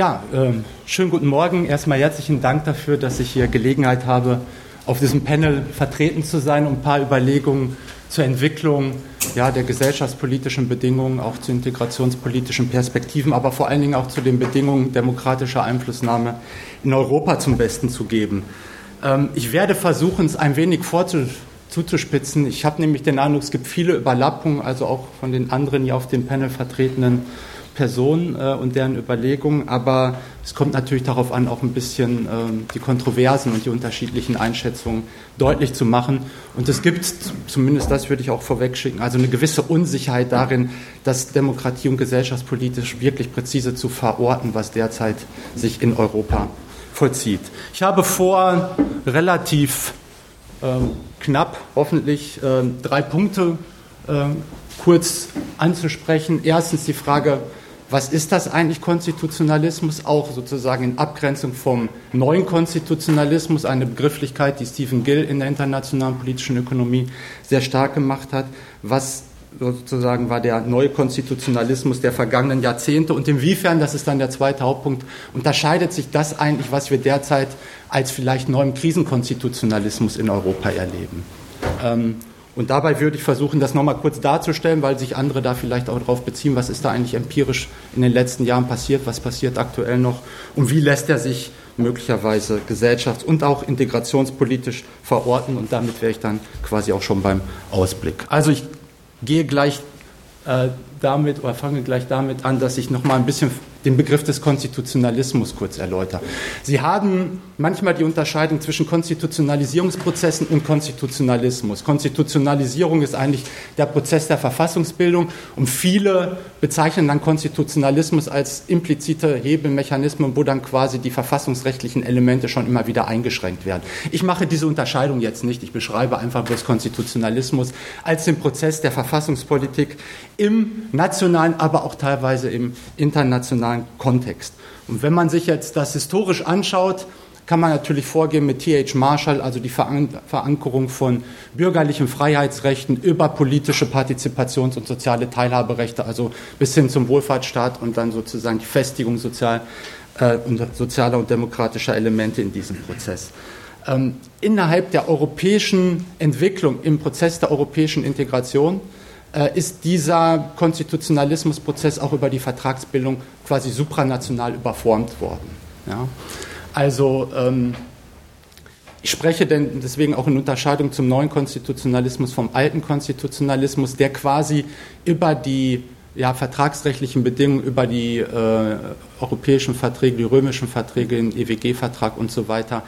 Ja, äh, schönen guten Morgen. Erstmal herzlichen Dank dafür, dass ich hier Gelegenheit habe, auf diesem Panel vertreten zu sein, um ein paar Überlegungen zur Entwicklung ja, der gesellschaftspolitischen Bedingungen, auch zu integrationspolitischen Perspektiven, aber vor allen Dingen auch zu den Bedingungen demokratischer Einflussnahme in Europa zum Besten zu geben. Ähm, ich werde versuchen, es ein wenig vorzuspitzen. Ich habe nämlich den Eindruck, es gibt viele Überlappungen, also auch von den anderen hier auf dem Panel vertretenen Personen äh, und deren Überlegungen, aber es kommt natürlich darauf an, auch ein bisschen äh, die Kontroversen und die unterschiedlichen Einschätzungen deutlich zu machen. Und es gibt, zumindest das würde ich auch vorwegschicken, also eine gewisse Unsicherheit darin, dass Demokratie und gesellschaftspolitisch wirklich präzise zu verorten, was derzeit sich in Europa vollzieht. Ich habe vor, relativ äh, knapp, hoffentlich, äh, drei Punkte äh, kurz anzusprechen. Erstens die Frage, was ist das eigentlich Konstitutionalismus, auch sozusagen in Abgrenzung vom neuen Konstitutionalismus, eine Begrifflichkeit, die Stephen Gill in der internationalen politischen Ökonomie sehr stark gemacht hat. Was sozusagen war der neue Konstitutionalismus der vergangenen Jahrzehnte und inwiefern, das ist dann der zweite Hauptpunkt, unterscheidet sich das eigentlich, was wir derzeit als vielleicht neuen Krisenkonstitutionalismus in Europa erleben. Ähm, und dabei würde ich versuchen, das nochmal kurz darzustellen, weil sich andere da vielleicht auch darauf beziehen, was ist da eigentlich empirisch in den letzten Jahren passiert, was passiert aktuell noch und wie lässt er sich möglicherweise gesellschafts- und auch integrationspolitisch verorten. Und damit wäre ich dann quasi auch schon beim Ausblick. Also ich gehe gleich äh, damit oder fange gleich damit an, dass ich nochmal ein bisschen den Begriff des Konstitutionalismus kurz erläutern. Sie haben manchmal die Unterscheidung zwischen Konstitutionalisierungsprozessen und Konstitutionalismus. Konstitutionalisierung ist eigentlich der Prozess der Verfassungsbildung und viele bezeichnen dann Konstitutionalismus als implizite Hebelmechanismen, wo dann quasi die verfassungsrechtlichen Elemente schon immer wieder eingeschränkt werden. Ich mache diese Unterscheidung jetzt nicht. Ich beschreibe einfach bloß Konstitutionalismus als den Prozess der Verfassungspolitik im nationalen, aber auch teilweise im internationalen Kontext. Und wenn man sich jetzt das historisch anschaut, kann man natürlich vorgehen mit T.H. Marshall, also die Verankerung von bürgerlichen Freiheitsrechten über politische Partizipations- und soziale Teilhaberechte, also bis hin zum Wohlfahrtsstaat und dann sozusagen die Festigung sozial, äh, und sozialer und demokratischer Elemente in diesem Prozess. Ähm, innerhalb der europäischen Entwicklung, im Prozess der europäischen Integration, ist dieser Konstitutionalismusprozess auch über die Vertragsbildung quasi supranational überformt worden. Ja? Also ähm, ich spreche denn deswegen auch in Unterscheidung zum neuen Konstitutionalismus vom alten Konstitutionalismus, der quasi über die ja, vertragsrechtlichen Bedingungen, über die äh, europäischen Verträge, die römischen Verträge, den EWG-Vertrag und so weiter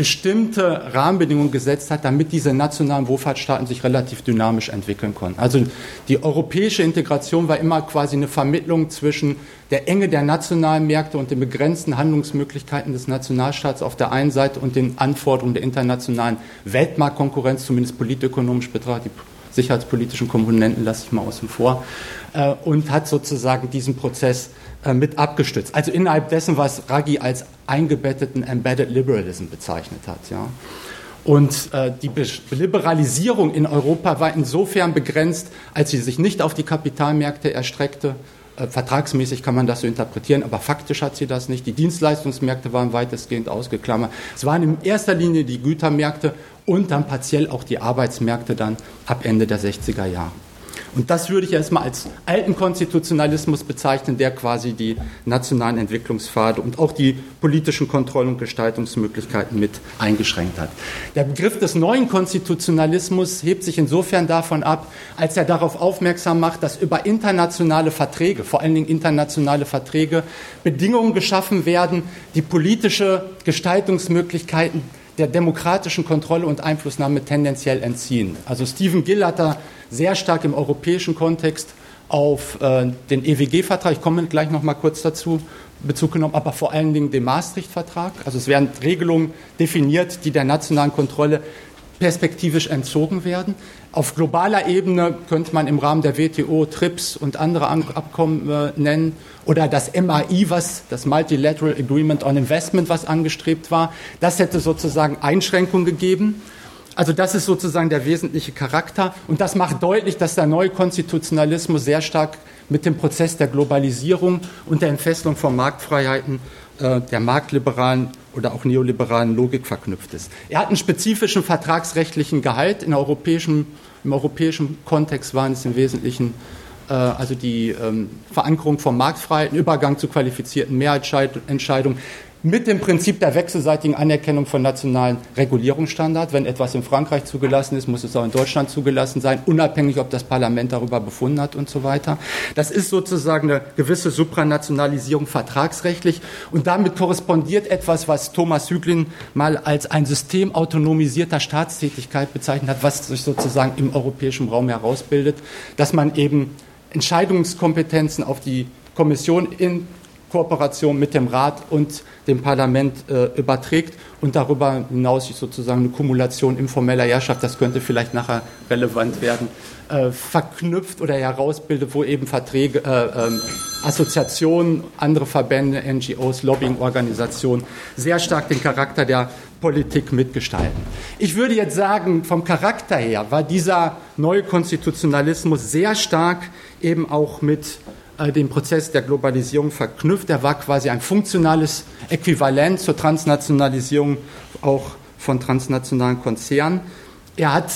bestimmte Rahmenbedingungen gesetzt hat, damit diese nationalen Wohlfahrtsstaaten sich relativ dynamisch entwickeln konnten. Also die europäische Integration war immer quasi eine Vermittlung zwischen der Enge der nationalen Märkte und den begrenzten Handlungsmöglichkeiten des Nationalstaats auf der einen Seite und den Anforderungen der internationalen Weltmarktkonkurrenz, zumindest politökonomisch betrachtet. Die sicherheitspolitischen Komponenten lasse ich mal außen vor. Äh, und hat sozusagen diesen Prozess äh, mit abgestützt. Also innerhalb dessen, was Raggi als eingebetteten Embedded Liberalism bezeichnet hat. Ja. Und äh, die Be Liberalisierung in Europa war insofern begrenzt, als sie sich nicht auf die Kapitalmärkte erstreckte. Äh, vertragsmäßig kann man das so interpretieren, aber faktisch hat sie das nicht. Die Dienstleistungsmärkte waren weitestgehend ausgeklammert. Es waren in erster Linie die Gütermärkte und dann partiell auch die Arbeitsmärkte dann ab Ende der 60er Jahre. Und das würde ich erstmal als alten Konstitutionalismus bezeichnen, der quasi die nationalen Entwicklungspfade und auch die politischen Kontroll- und Gestaltungsmöglichkeiten mit eingeschränkt hat. Der Begriff des neuen Konstitutionalismus hebt sich insofern davon ab, als er darauf aufmerksam macht, dass über internationale Verträge, vor allen Dingen internationale Verträge, Bedingungen geschaffen werden, die politische Gestaltungsmöglichkeiten der demokratischen Kontrolle und Einflussnahme tendenziell entziehen. Also Stephen Gill hat da sehr stark im europäischen Kontext auf äh, den EWG-Vertrag, ich komme gleich noch mal kurz dazu, Bezug genommen, aber vor allen Dingen den Maastricht-Vertrag. Also es werden Regelungen definiert, die der nationalen Kontrolle perspektivisch entzogen werden. Auf globaler Ebene könnte man im Rahmen der WTO TRIPS und andere Abkommen äh, nennen oder das MAI, was das Multilateral Agreement on Investment, was angestrebt war. Das hätte sozusagen Einschränkungen gegeben. Also das ist sozusagen der wesentliche Charakter und das macht deutlich, dass der neue Konstitutionalismus sehr stark mit dem Prozess der Globalisierung und der Entfesselung von Marktfreiheiten äh, der marktliberalen oder auch neoliberalen Logik verknüpft ist. Er hat einen spezifischen vertragsrechtlichen Gehalt. In europäischen, Im europäischen Kontext waren es im Wesentlichen äh, also die ähm, Verankerung von Marktfreiheiten, Übergang zu qualifizierten Mehrheitsentscheidungen, mit dem Prinzip der wechselseitigen Anerkennung von nationalen Regulierungsstandards. Wenn etwas in Frankreich zugelassen ist, muss es auch in Deutschland zugelassen sein, unabhängig, ob das Parlament darüber befunden hat und so weiter. Das ist sozusagen eine gewisse Supranationalisierung vertragsrechtlich und damit korrespondiert etwas, was Thomas Hüglin mal als ein System autonomisierter Staatstätigkeit bezeichnet hat, was sich sozusagen im europäischen Raum herausbildet, dass man eben Entscheidungskompetenzen auf die Kommission in Kooperation mit dem Rat und dem Parlament äh, überträgt und darüber hinaus sozusagen eine Kumulation informeller Herrschaft, das könnte vielleicht nachher relevant werden, äh, verknüpft oder herausbildet, wo eben Verträge, äh, ähm, Assoziationen, andere Verbände, NGOs, Lobbyingorganisationen sehr stark den Charakter der Politik mitgestalten. Ich würde jetzt sagen, vom Charakter her war dieser neue Konstitutionalismus sehr stark eben auch mit den Prozess der Globalisierung verknüpft. Er war quasi ein funktionales Äquivalent zur Transnationalisierung auch von transnationalen Konzernen. Er hat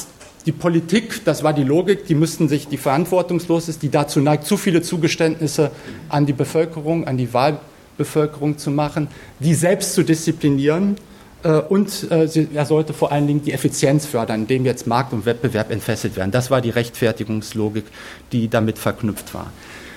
die Politik, das war die Logik, die müssten sich, die verantwortungslos ist, die dazu neigt, zu viele Zugeständnisse an die Bevölkerung, an die Wahlbevölkerung zu machen, die selbst zu disziplinieren. Äh, und äh, er sollte vor allen Dingen die Effizienz fördern, indem jetzt Markt und Wettbewerb entfesselt werden. Das war die Rechtfertigungslogik, die damit verknüpft war.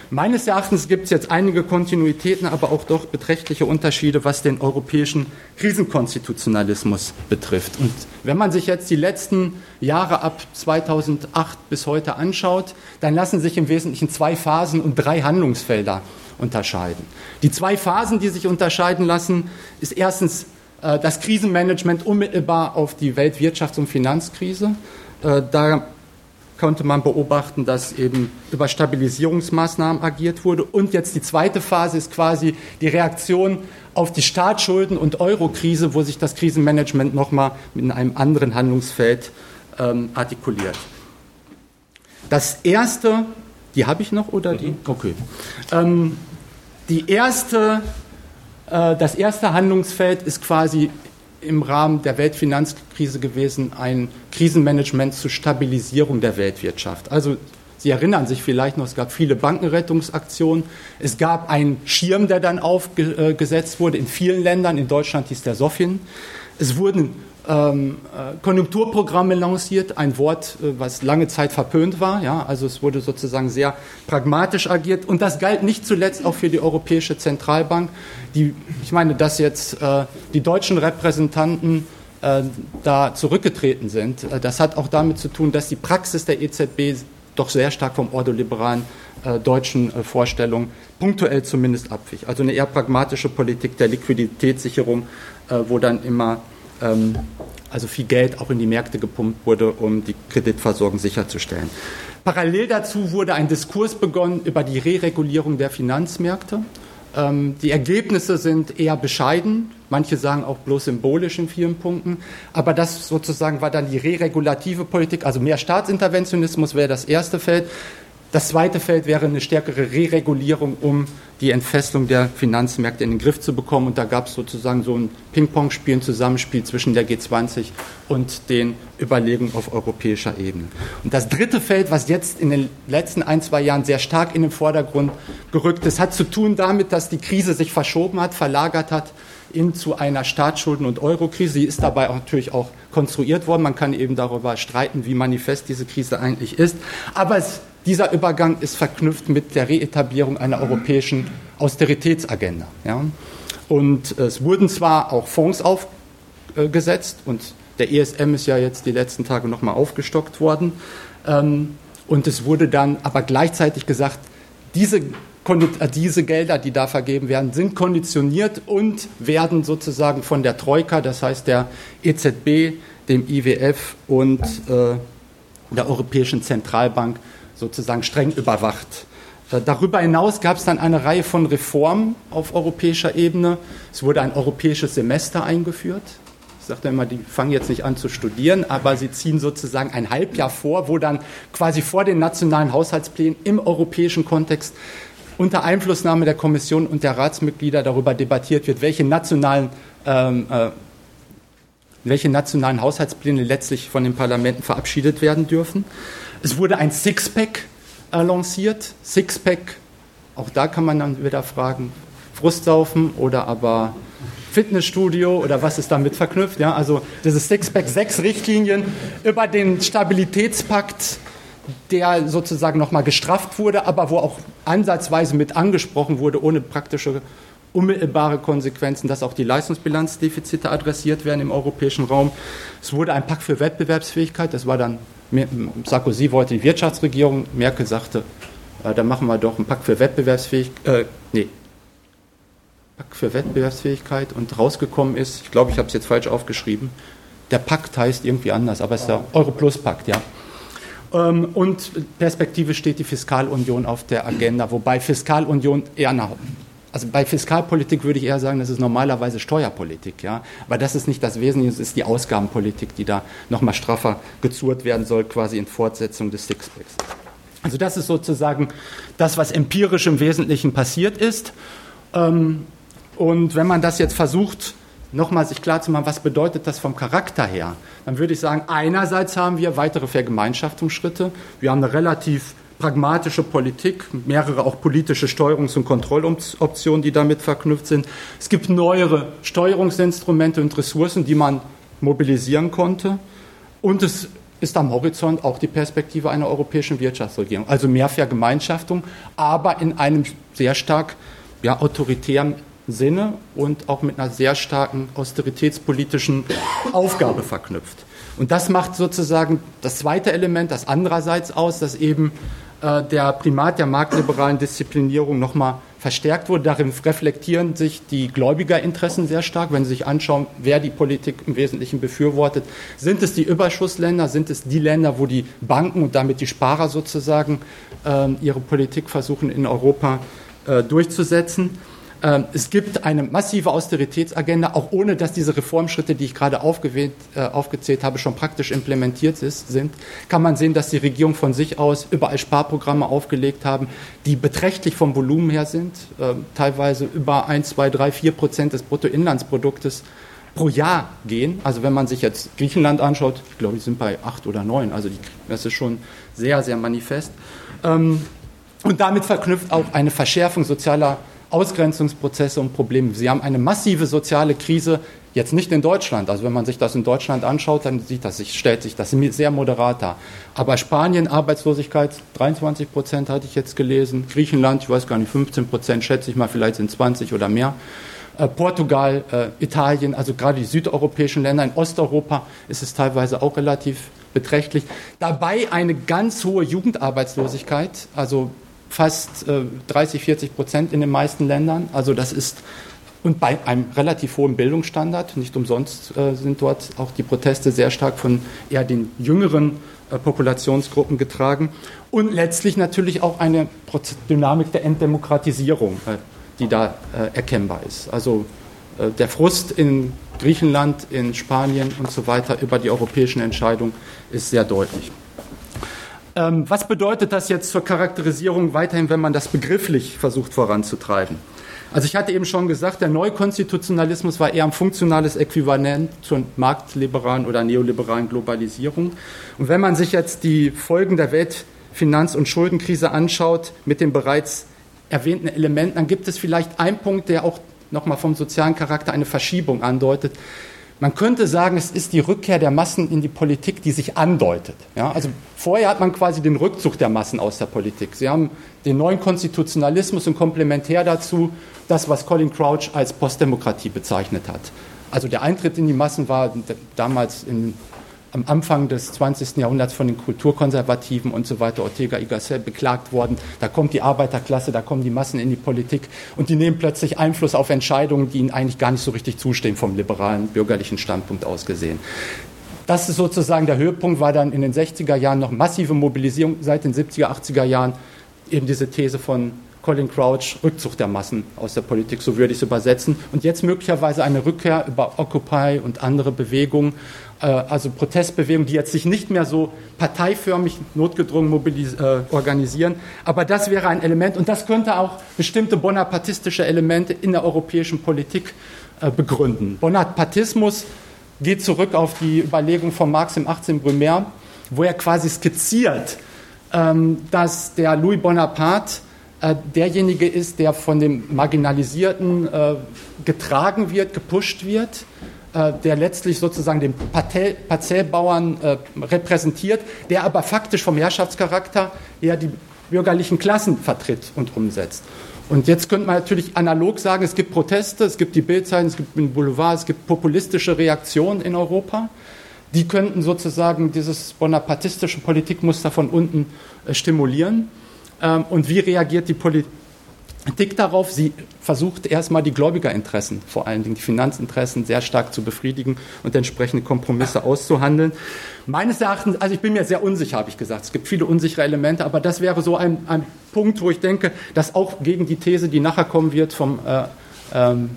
Meines Erachtens gibt es jetzt einige Kontinuitäten, aber auch doch beträchtliche Unterschiede, was den europäischen Krisenkonstitutionalismus betrifft. Und wenn man sich jetzt die letzten Jahre ab 2008 bis heute anschaut, dann lassen sich im Wesentlichen zwei Phasen und drei Handlungsfelder unterscheiden. Die zwei Phasen, die sich unterscheiden lassen, ist erstens äh, das Krisenmanagement unmittelbar auf die Weltwirtschafts- und Finanzkrise. Äh, da konnte man beobachten, dass eben über Stabilisierungsmaßnahmen agiert wurde. Und jetzt die zweite Phase ist quasi die Reaktion auf die Staatsschulden und Eurokrise, wo sich das Krisenmanagement nochmal in einem anderen Handlungsfeld ähm, artikuliert. Das erste, die habe ich noch oder die? Mhm. Okay. Ähm, die erste, äh, das erste Handlungsfeld ist quasi im Rahmen der Weltfinanzkrise gewesen, ein Krisenmanagement zur Stabilisierung der Weltwirtschaft. Also Sie erinnern sich vielleicht noch, es gab viele Bankenrettungsaktionen. Es gab einen Schirm, der dann aufgesetzt wurde in vielen Ländern. In Deutschland hieß der Sofin. Es wurden ähm, äh, Konjunkturprogramme lanciert, ein Wort, äh, was lange Zeit verpönt war. Ja, also es wurde sozusagen sehr pragmatisch agiert und das galt nicht zuletzt auch für die Europäische Zentralbank. Die, ich meine, dass jetzt äh, die deutschen Repräsentanten äh, da zurückgetreten sind, äh, das hat auch damit zu tun, dass die Praxis der EZB doch sehr stark vom ordoliberalen äh, deutschen Vorstellungen punktuell zumindest abwich. Also eine eher pragmatische Politik der Liquiditätssicherung, wo dann immer also viel Geld auch in die Märkte gepumpt wurde, um die Kreditversorgung sicherzustellen. Parallel dazu wurde ein Diskurs begonnen über die Re-Regulierung der Finanzmärkte. Ähm, die Ergebnisse sind eher bescheiden, manche sagen auch bloß symbolisch in vielen Punkten, aber das sozusagen war dann die re-regulative Politik, also mehr Staatsinterventionismus wäre das erste Feld. Das zweite Feld wäre eine stärkere Re-Regulierung, um die Entfesselung der Finanzmärkte in den Griff zu bekommen. Und da gab es sozusagen so ein Ping-Pong-Spiel, ein Zusammenspiel zwischen der G20 und den Überlegungen auf europäischer Ebene. Und das dritte Feld, was jetzt in den letzten ein, zwei Jahren sehr stark in den Vordergrund gerückt ist, hat zu tun damit, dass die Krise sich verschoben hat, verlagert hat hin zu einer Staatsschulden- und Eurokrise. Sie ist dabei auch natürlich auch konstruiert worden. Man kann eben darüber streiten, wie manifest diese Krise eigentlich ist. Aber es dieser Übergang ist verknüpft mit der Reetablierung einer europäischen Austeritätsagenda. Ja. Und es wurden zwar auch Fonds aufgesetzt und der ESM ist ja jetzt die letzten Tage nochmal aufgestockt worden. Ähm, und es wurde dann aber gleichzeitig gesagt, diese, äh, diese Gelder, die da vergeben werden, sind konditioniert und werden sozusagen von der Troika, das heißt der EZB, dem IWF und äh, der Europäischen Zentralbank sozusagen streng überwacht. Darüber hinaus gab es dann eine Reihe von Reformen auf europäischer Ebene. Es wurde ein europäisches Semester eingeführt. sagt er immer, die fangen jetzt nicht an zu studieren, aber sie ziehen sozusagen ein Halbjahr vor, wo dann quasi vor den nationalen Haushaltsplänen im europäischen Kontext unter Einflussnahme der Kommission und der Ratsmitglieder darüber debattiert wird, welche nationalen, ähm, äh, welche nationalen Haushaltspläne letztlich von den Parlamenten verabschiedet werden dürfen. Es wurde ein Sixpack äh, lanciert. Sixpack, auch da kann man dann wieder fragen, Frustsaufen oder aber Fitnessstudio oder was ist damit verknüpft. Ja? Also dieses Sixpack, sechs Richtlinien über den Stabilitätspakt, der sozusagen nochmal gestrafft wurde, aber wo auch ansatzweise mit angesprochen wurde, ohne praktische unmittelbare Konsequenzen, dass auch die Leistungsbilanzdefizite adressiert werden im europäischen Raum. Es wurde ein Pakt für Wettbewerbsfähigkeit, das war dann, Sarkozy wollte die Wirtschaftsregierung, Merkel sagte, äh, dann machen wir doch einen Pakt für Wettbewerbsfähigkeit, äh, nee, Pakt für Wettbewerbsfähigkeit und rausgekommen ist, ich glaube, ich habe es jetzt falsch aufgeschrieben, der Pakt heißt irgendwie anders, aber es ist der Euro-Plus-Pakt, ja. Ähm, und perspektivisch steht die Fiskalunion auf der Agenda, wobei Fiskalunion eher nach also bei Fiskalpolitik würde ich eher sagen, das ist normalerweise Steuerpolitik, ja. Aber das ist nicht das Wesentliche, es ist die Ausgabenpolitik, die da nochmal straffer gezurrt werden soll, quasi in Fortsetzung des Sixpacks. Also das ist sozusagen das, was empirisch im Wesentlichen passiert ist. Ähm, und wenn man das jetzt versucht, nochmal sich klarzumachen, was bedeutet das vom Charakter her, dann würde ich sagen, einerseits haben wir weitere Vergemeinschaftungsschritte. Wir haben eine relativ pragmatische Politik, mehrere auch politische Steuerungs- und Kontrolloptionen, die damit verknüpft sind. Es gibt neuere Steuerungsinstrumente und Ressourcen, die man mobilisieren konnte. Und es ist am Horizont auch die Perspektive einer europäischen Wirtschaftsregierung. Also mehr Vergemeinschaftung, aber in einem sehr stark ja, autoritären Sinne und auch mit einer sehr starken austeritätspolitischen Aufgabe verknüpft. Und das macht sozusagen das zweite Element, das andererseits aus, dass eben der Primat der marktliberalen Disziplinierung nochmal verstärkt wurde. Darin reflektieren sich die Gläubigerinteressen sehr stark. Wenn Sie sich anschauen, wer die Politik im Wesentlichen befürwortet, sind es die Überschussländer, sind es die Länder, wo die Banken und damit die Sparer sozusagen äh, ihre Politik versuchen in Europa äh, durchzusetzen. Ähm, es gibt eine massive Austeritätsagenda, auch ohne dass diese Reformschritte, die ich gerade äh, aufgezählt habe, schon praktisch implementiert sind. Kann man sehen, dass die Regierung von sich aus überall Sparprogramme aufgelegt haben, die beträchtlich vom Volumen her sind, ähm, teilweise über 1, 2, 3, 4 Prozent des Bruttoinlandsproduktes pro Jahr gehen. Also wenn man sich jetzt Griechenland anschaut, ich glaube, die sind bei 8 oder 9, also die, das ist schon sehr, sehr manifest. Ähm, und damit verknüpft auch eine Verschärfung sozialer Ausgrenzungsprozesse und Probleme. Sie haben eine massive soziale Krise, jetzt nicht in Deutschland. Also wenn man sich das in Deutschland anschaut, dann sieht das sich, stellt sich das sehr moderat dar. Aber Spanien, Arbeitslosigkeit 23 Prozent hatte ich jetzt gelesen. Griechenland, ich weiß gar nicht, 15 Prozent schätze ich mal, vielleicht sind 20 oder mehr. Äh, Portugal, äh, Italien, also gerade die südeuropäischen Länder. In Osteuropa ist es teilweise auch relativ beträchtlich. Dabei eine ganz hohe Jugendarbeitslosigkeit, also fast äh, 30, 40 Prozent in den meisten Ländern. Also das ist und bei einem relativ hohen Bildungsstandard. Nicht umsonst äh, sind dort auch die Proteste sehr stark von eher den jüngeren äh, Populationsgruppen getragen. Und letztlich natürlich auch eine Dynamik der Entdemokratisierung, äh, die da äh, erkennbar ist. Also äh, der Frust in Griechenland, in Spanien und so weiter über die europäischen Entscheidungen ist sehr deutlich. Ähm, was bedeutet das jetzt zur Charakterisierung weiterhin, wenn man das begrifflich versucht voranzutreiben? Also ich hatte eben schon gesagt, der Neukonstitutionalismus war eher ein funktionales Äquivalent zur marktliberalen oder neoliberalen Globalisierung. Und wenn man sich jetzt die Folgen der Weltfinanz- und Schuldenkrise anschaut mit den bereits erwähnten Elementen, dann gibt es vielleicht einen Punkt, der auch nochmal vom sozialen Charakter eine Verschiebung andeutet. Man könnte sagen, es ist die Rückkehr der Massen in die Politik, die sich andeutet. Ja, also vorher hat man quasi den Rückzug der Massen aus der Politik. Sie haben den neuen Konstitutionalismus und komplementär dazu das, was Colin Crouch als Postdemokratie bezeichnet hat. Also der Eintritt in die Massen war damals in am Anfang des 20. Jahrhunderts von den Kulturkonservativen und so weiter, Ortega y Gasset, beklagt worden. Da kommt die Arbeiterklasse, da kommen die Massen in die Politik und die nehmen plötzlich Einfluss auf Entscheidungen, die ihnen eigentlich gar nicht so richtig zustehen vom liberalen bürgerlichen Standpunkt aus gesehen. Das ist sozusagen der Höhepunkt, war dann in den 60er Jahren noch massive Mobilisierung, seit den 70er, 80er Jahren eben diese These von Colin Crouch, Rückzug der Massen aus der Politik, so würde ich es übersetzen. Und jetzt möglicherweise eine Rückkehr über Occupy und andere Bewegungen, also Protestbewegungen, die jetzt sich nicht mehr so parteiförmig notgedrungen äh, organisieren. Aber das wäre ein Element und das könnte auch bestimmte bonapartistische Elemente in der europäischen Politik äh, begründen. Bonapartismus geht zurück auf die Überlegung von Marx im 18. Brumaire, wo er quasi skizziert, ähm, dass der Louis Bonaparte äh, derjenige ist, der von dem Marginalisierten äh, getragen wird, gepusht wird, äh, der letztlich sozusagen den Parzellbauern repräsentiert, der aber faktisch vom Herrschaftscharakter eher die bürgerlichen Klassen vertritt und umsetzt. Und jetzt könnte man natürlich analog sagen, es gibt Proteste, es gibt die Bildzeiten, es gibt den Boulevard, es gibt populistische Reaktionen in Europa die könnten sozusagen dieses bonapartistische Politikmuster von unten äh, stimulieren. Ähm, und wie reagiert die Politik darauf? Sie versucht erstmal die Gläubigerinteressen, vor allen Dingen die Finanzinteressen, sehr stark zu befriedigen und entsprechende Kompromisse auszuhandeln. Meines Erachtens, also ich bin mir sehr unsicher, habe ich gesagt. Es gibt viele unsichere Elemente, aber das wäre so ein, ein Punkt, wo ich denke, dass auch gegen die These, die nachher kommen wird vom äh, ähm,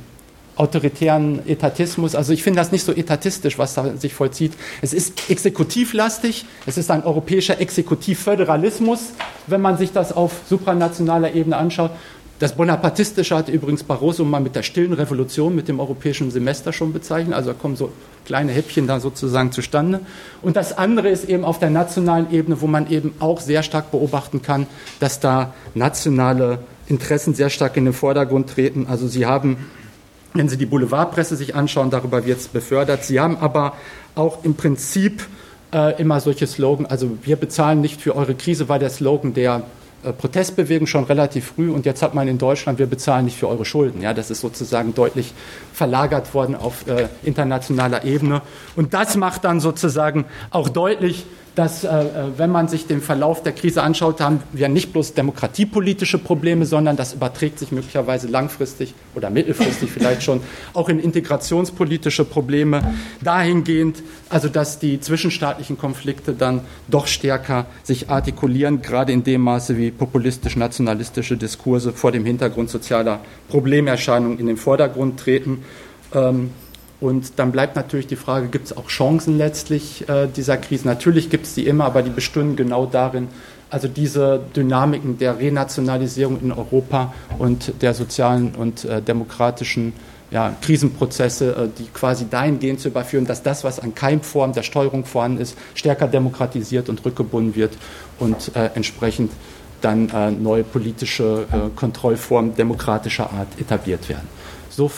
autoritären Etatismus. Also ich finde das nicht so etatistisch, was da sich vollzieht. Es ist exekutivlastig, es ist ein europäischer Exekutivföderalismus, wenn man sich das auf supranationaler Ebene anschaut. Das Bonapartistische hat übrigens Barroso mal mit der stillen Revolution, mit dem europäischen Semester schon bezeichnet. Also da kommen so kleine Häppchen da sozusagen zustande. Und das andere ist eben auf der nationalen Ebene, wo man eben auch sehr stark beobachten kann, dass da nationale Interessen sehr stark in den Vordergrund treten. Also Sie haben wenn Sie die Boulevardpresse sich anschauen, darüber wird es befördert. Sie haben aber auch im Prinzip äh, immer solche Slogan, also wir bezahlen nicht für eure Krise, war der Slogan der Protestbewegung schon relativ früh und jetzt hat man in Deutschland, wir bezahlen nicht für eure Schulden. Ja, das ist sozusagen deutlich verlagert worden auf äh, internationaler Ebene. Und das macht dann sozusagen auch deutlich, dass, äh, äh, wenn man sich den Verlauf der Krise anschaut, haben wir nicht bloß demokratiepolitische Probleme, sondern das überträgt sich möglicherweise langfristig oder mittelfristig vielleicht schon auch in integrationspolitische Probleme dahingehend, also dass die zwischenstaatlichen Konflikte dann doch stärker sich artikulieren, gerade in dem Maße, wie populistisch-nationalistische Diskurse vor dem Hintergrund sozialer Problemerscheinungen in den Vordergrund treten. Ähm, und dann bleibt natürlich die Frage, gibt es auch Chancen letztlich äh, dieser Krise? Natürlich gibt es die immer, aber die bestünden genau darin, also diese Dynamiken der Renationalisierung in Europa und der sozialen und äh, demokratischen ja, Krisenprozesse, äh, die quasi dahingehend zu überführen, dass das, was an Keimform der Steuerung vorhanden ist, stärker demokratisiert und rückgebunden wird und äh, entsprechend dann äh, neue politische äh, Kontrollformen demokratischer Art etabliert werden. So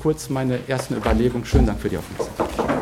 kurz meine ersten Überlegungen. Schönen Dank für die Aufmerksamkeit.